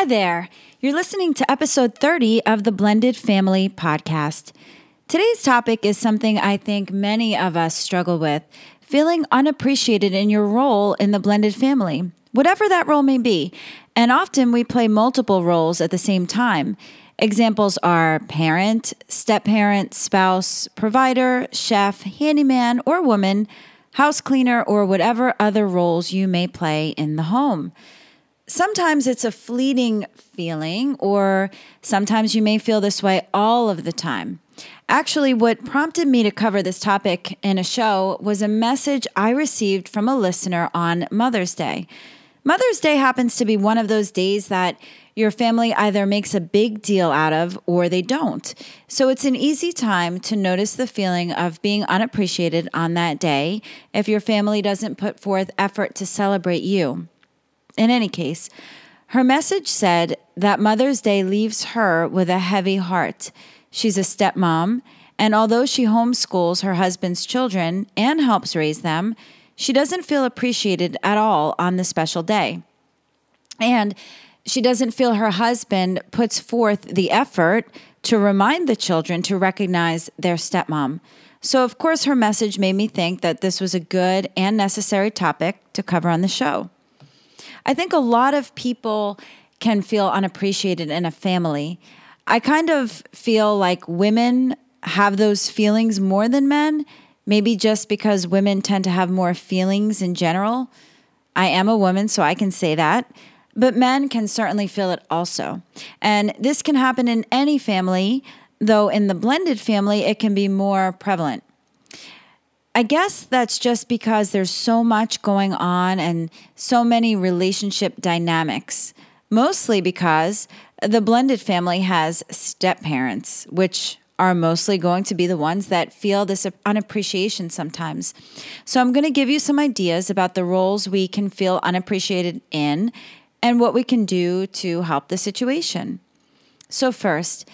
Hi there. You're listening to episode 30 of the Blended Family Podcast. Today's topic is something I think many of us struggle with feeling unappreciated in your role in the blended family, whatever that role may be. And often we play multiple roles at the same time. Examples are parent, step parent, spouse, provider, chef, handyman, or woman, house cleaner, or whatever other roles you may play in the home. Sometimes it's a fleeting feeling, or sometimes you may feel this way all of the time. Actually, what prompted me to cover this topic in a show was a message I received from a listener on Mother's Day. Mother's Day happens to be one of those days that your family either makes a big deal out of or they don't. So it's an easy time to notice the feeling of being unappreciated on that day if your family doesn't put forth effort to celebrate you. In any case, her message said that Mother's Day leaves her with a heavy heart. She's a stepmom, and although she homeschools her husband's children and helps raise them, she doesn't feel appreciated at all on the special day. And she doesn't feel her husband puts forth the effort to remind the children to recognize their stepmom. So, of course, her message made me think that this was a good and necessary topic to cover on the show. I think a lot of people can feel unappreciated in a family. I kind of feel like women have those feelings more than men, maybe just because women tend to have more feelings in general. I am a woman, so I can say that. But men can certainly feel it also. And this can happen in any family, though in the blended family, it can be more prevalent. I guess that's just because there's so much going on and so many relationship dynamics, mostly because the blended family has step parents, which are mostly going to be the ones that feel this unappreciation sometimes. So, I'm going to give you some ideas about the roles we can feel unappreciated in and what we can do to help the situation. So, first,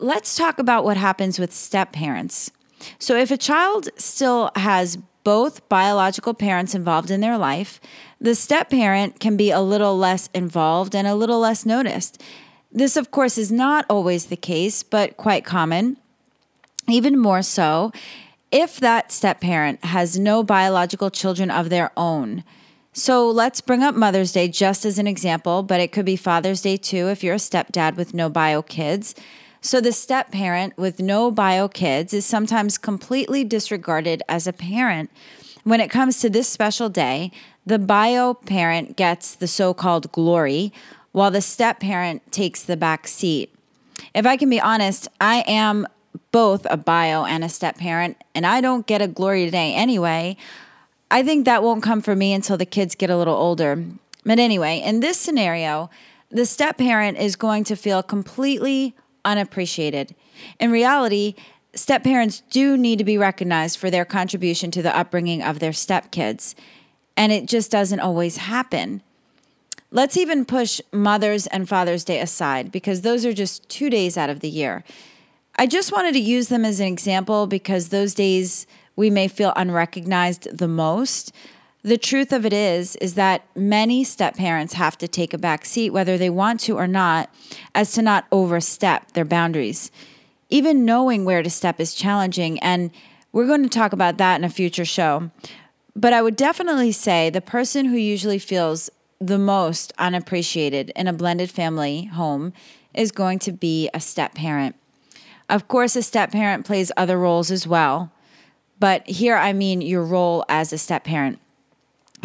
let's talk about what happens with step parents. So, if a child still has both biological parents involved in their life, the step parent can be a little less involved and a little less noticed. This, of course, is not always the case, but quite common. Even more so if that step parent has no biological children of their own. So let's bring up Mother's Day just as an example, but it could be Father's Day too if you're a stepdad with no bio kids. So the step parent with no bio kids is sometimes completely disregarded as a parent. When it comes to this special day, the bio parent gets the so called glory, while the step parent takes the back seat. If I can be honest, I am both a bio and a step parent, and I don't get a glory today anyway. I think that won't come for me until the kids get a little older. But anyway, in this scenario, the step parent is going to feel completely unappreciated. In reality, step parents do need to be recognized for their contribution to the upbringing of their stepkids, and it just doesn't always happen. Let's even push Mother's and Father's Day aside because those are just two days out of the year. I just wanted to use them as an example because those days we may feel unrecognized the most. The truth of it is is that many step parents have to take a back seat whether they want to or not as to not overstep their boundaries. Even knowing where to step is challenging and we're going to talk about that in a future show. But I would definitely say the person who usually feels the most unappreciated in a blended family home is going to be a step parent. Of course, a step parent plays other roles as well, but here I mean your role as a step parent.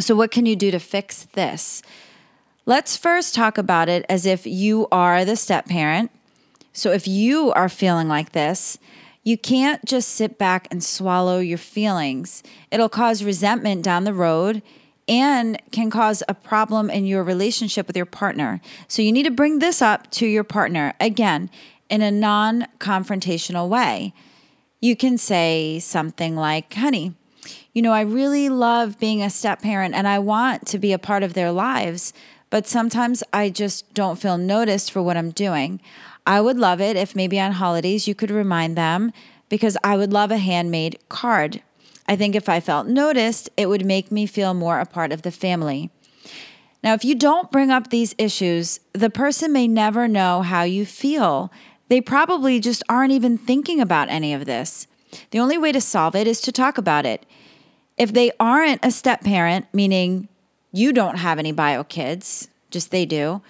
So, what can you do to fix this? Let's first talk about it as if you are the step parent. So, if you are feeling like this, you can't just sit back and swallow your feelings. It'll cause resentment down the road and can cause a problem in your relationship with your partner. So you need to bring this up to your partner again in a non confrontational way. You can say something like, honey, you know, I really love being a step parent and I want to be a part of their lives, but sometimes I just don't feel noticed for what I'm doing. I would love it if maybe on holidays you could remind them because I would love a handmade card. I think if I felt noticed, it would make me feel more a part of the family. Now, if you don't bring up these issues, the person may never know how you feel. They probably just aren't even thinking about any of this. The only way to solve it is to talk about it. If they aren't a step parent, meaning you don't have any bio kids, just they do,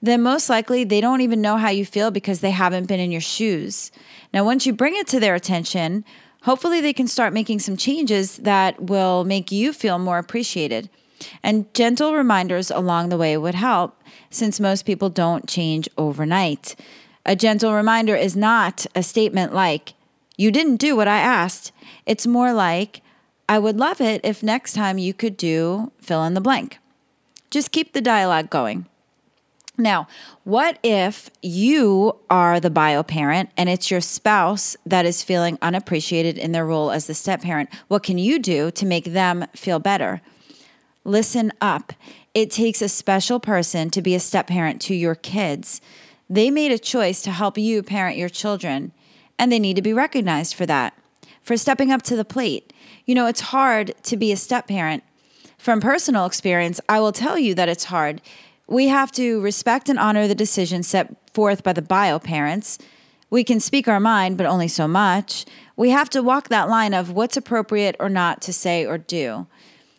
then most likely they don't even know how you feel because they haven't been in your shoes. Now, once you bring it to their attention, hopefully they can start making some changes that will make you feel more appreciated. And gentle reminders along the way would help since most people don't change overnight. A gentle reminder is not a statement like, You didn't do what I asked. It's more like, I would love it if next time you could do fill in the blank. Just keep the dialogue going. Now, what if you are the bio parent and it's your spouse that is feeling unappreciated in their role as the step parent? What can you do to make them feel better? Listen up. It takes a special person to be a step parent to your kids. They made a choice to help you parent your children, and they need to be recognized for that, for stepping up to the plate. You know, it's hard to be a step parent. From personal experience, I will tell you that it's hard we have to respect and honor the decision set forth by the bio parents. We can speak our mind, but only so much. We have to walk that line of what's appropriate or not to say or do.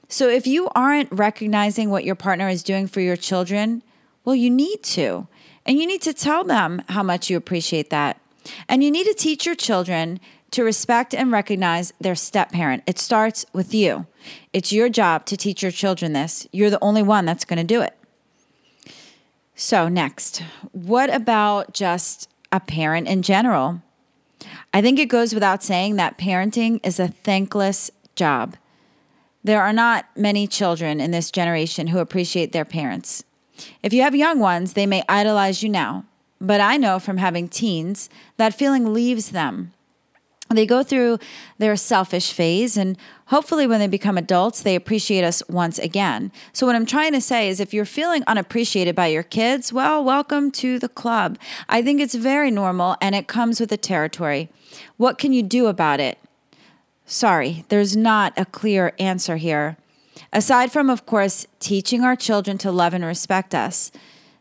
So if you aren't recognizing what your partner is doing for your children, well, you need to. And you need to tell them how much you appreciate that. And you need to teach your children to respect and recognize their step parent. It starts with you. It's your job to teach your children this. You're the only one that's going to do it. So, next, what about just a parent in general? I think it goes without saying that parenting is a thankless job. There are not many children in this generation who appreciate their parents. If you have young ones, they may idolize you now, but I know from having teens that feeling leaves them they go through their selfish phase, and hopefully, when they become adults, they appreciate us once again. So, what I'm trying to say is if you're feeling unappreciated by your kids, well, welcome to the club. I think it's very normal and it comes with the territory. What can you do about it? Sorry, there's not a clear answer here. Aside from, of course, teaching our children to love and respect us.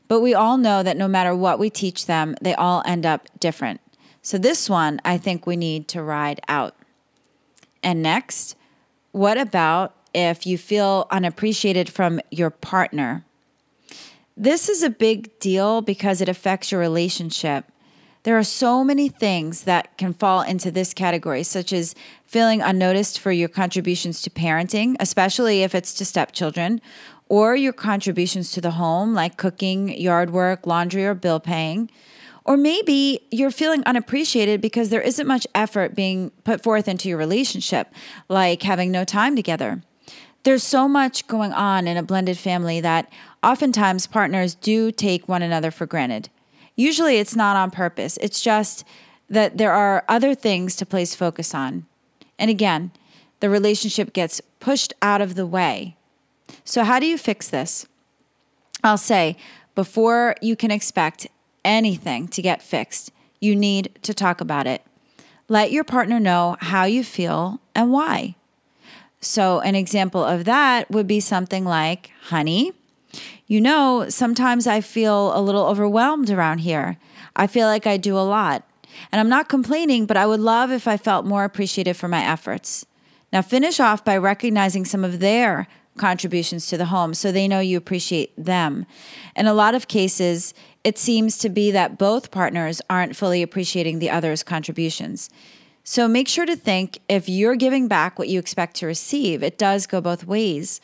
But we all know that no matter what we teach them, they all end up different. So, this one I think we need to ride out. And next, what about if you feel unappreciated from your partner? This is a big deal because it affects your relationship. There are so many things that can fall into this category, such as feeling unnoticed for your contributions to parenting, especially if it's to stepchildren, or your contributions to the home, like cooking, yard work, laundry, or bill paying or maybe you're feeling unappreciated because there isn't much effort being put forth into your relationship, like having no time together. There's so much going on in a blended family that oftentimes partners do take one another for granted. Usually it's not on purpose, it's just that there are other things to place focus on. And again, the relationship gets pushed out of the way. So, how do you fix this? I'll say, before you can expect anything to get fixed, you need to talk about it. Let your partner know how you feel and why. So, an example of that would be something like, honey, you know, sometimes I feel a little overwhelmed around here. I feel like I do a lot. And I'm not complaining, but I would love if I felt more appreciated for my efforts. Now, finish off by recognizing some of their contributions to the home so they know you appreciate them. In a lot of cases, it seems to be that both partners aren't fully appreciating the other's contributions. So make sure to think if you're giving back what you expect to receive, it does go both ways.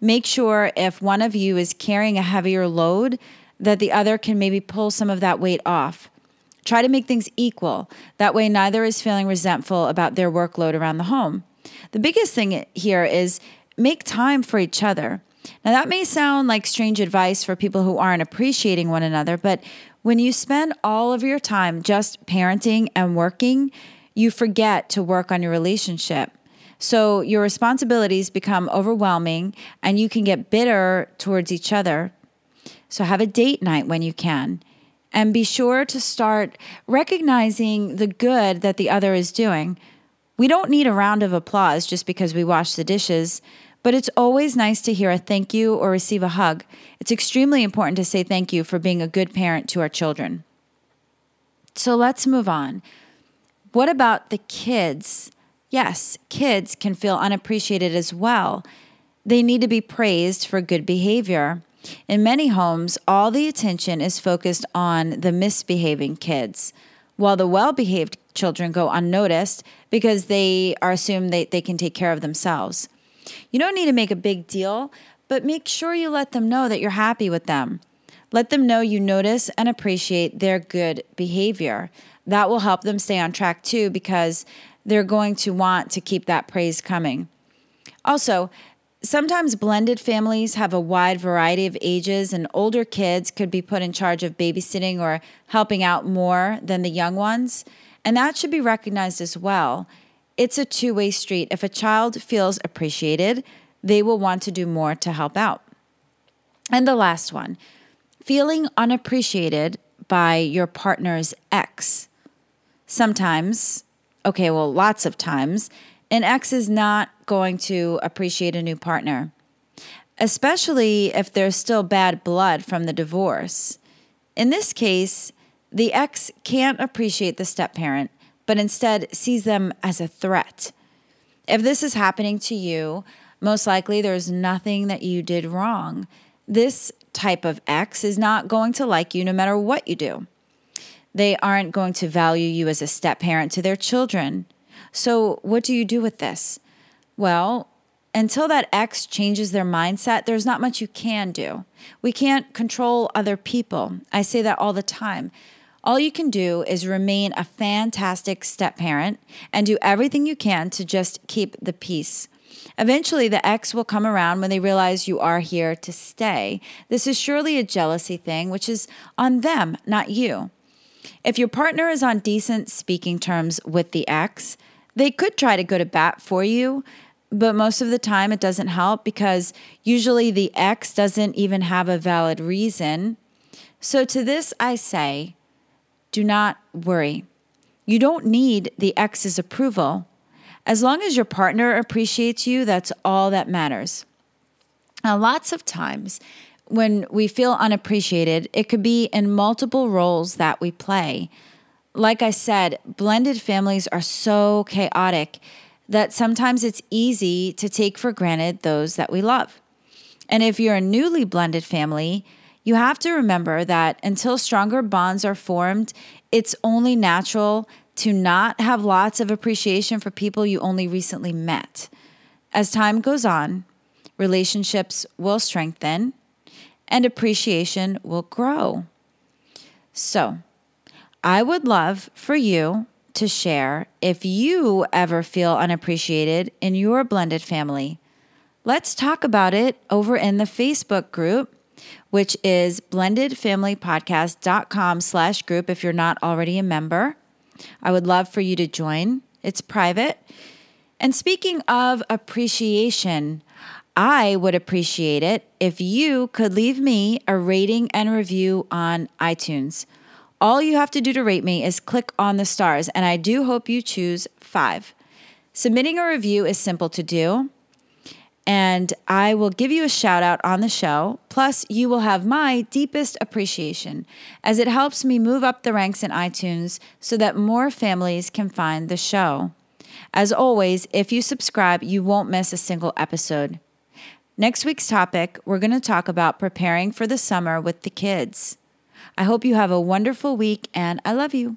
Make sure if one of you is carrying a heavier load, that the other can maybe pull some of that weight off. Try to make things equal. That way, neither is feeling resentful about their workload around the home. The biggest thing here is make time for each other. Now, that may sound like strange advice for people who aren't appreciating one another, but when you spend all of your time just parenting and working, you forget to work on your relationship. So your responsibilities become overwhelming and you can get bitter towards each other. So have a date night when you can. And be sure to start recognizing the good that the other is doing. We don't need a round of applause just because we wash the dishes, but it's always nice to hear a thank you or receive a hug. It's extremely important to say thank you for being a good parent to our children. So let's move on. What about the kids? Yes, kids can feel unappreciated as well. They need to be praised for good behavior. In many homes, all the attention is focused on the misbehaving kids, while the well behaved children go unnoticed because they are assumed they, they can take care of themselves. You don't need to make a big deal, but make sure you let them know that you're happy with them. Let them know you notice and appreciate their good behavior. That will help them stay on track too because they're going to want to keep that praise coming. Also, sometimes blended families have a wide variety of ages, and older kids could be put in charge of babysitting or helping out more than the young ones. And that should be recognized as well. It's a two way street. If a child feels appreciated, they will want to do more to help out. And the last one feeling unappreciated by your partner's ex. Sometimes, okay, well, lots of times, an ex is not going to appreciate a new partner, especially if there's still bad blood from the divorce. In this case, the ex can't appreciate the step parent, but instead sees them as a threat. If this is happening to you, most likely there's nothing that you did wrong. This type of ex is not going to like you no matter what you do. They aren't going to value you as a step parent to their children. So, what do you do with this? Well, until that ex changes their mindset, there's not much you can do. We can't control other people. I say that all the time. All you can do is remain a fantastic step parent and do everything you can to just keep the peace. Eventually, the ex will come around when they realize you are here to stay. This is surely a jealousy thing, which is on them, not you. If your partner is on decent speaking terms with the ex, they could try to go to bat for you, but most of the time it doesn't help because usually the ex doesn't even have a valid reason. So to this, I say, do not worry. You don't need the ex's approval. As long as your partner appreciates you, that's all that matters. Now, lots of times, when we feel unappreciated, it could be in multiple roles that we play. Like I said, blended families are so chaotic that sometimes it's easy to take for granted those that we love. And if you're a newly blended family, you have to remember that until stronger bonds are formed, it's only natural to not have lots of appreciation for people you only recently met. As time goes on, relationships will strengthen and appreciation will grow. So, I would love for you to share if you ever feel unappreciated in your blended family. Let's talk about it over in the Facebook group, which is blendedfamilypodcast.com slash group if you're not already a member. I would love for you to join. It's private. And speaking of appreciation, I would appreciate it if you could leave me a rating and review on iTunes. All you have to do to rate me is click on the stars, and I do hope you choose five. Submitting a review is simple to do, and I will give you a shout out on the show. Plus, you will have my deepest appreciation as it helps me move up the ranks in iTunes so that more families can find the show. As always, if you subscribe, you won't miss a single episode. Next week's topic, we're going to talk about preparing for the summer with the kids. I hope you have a wonderful week and I love you.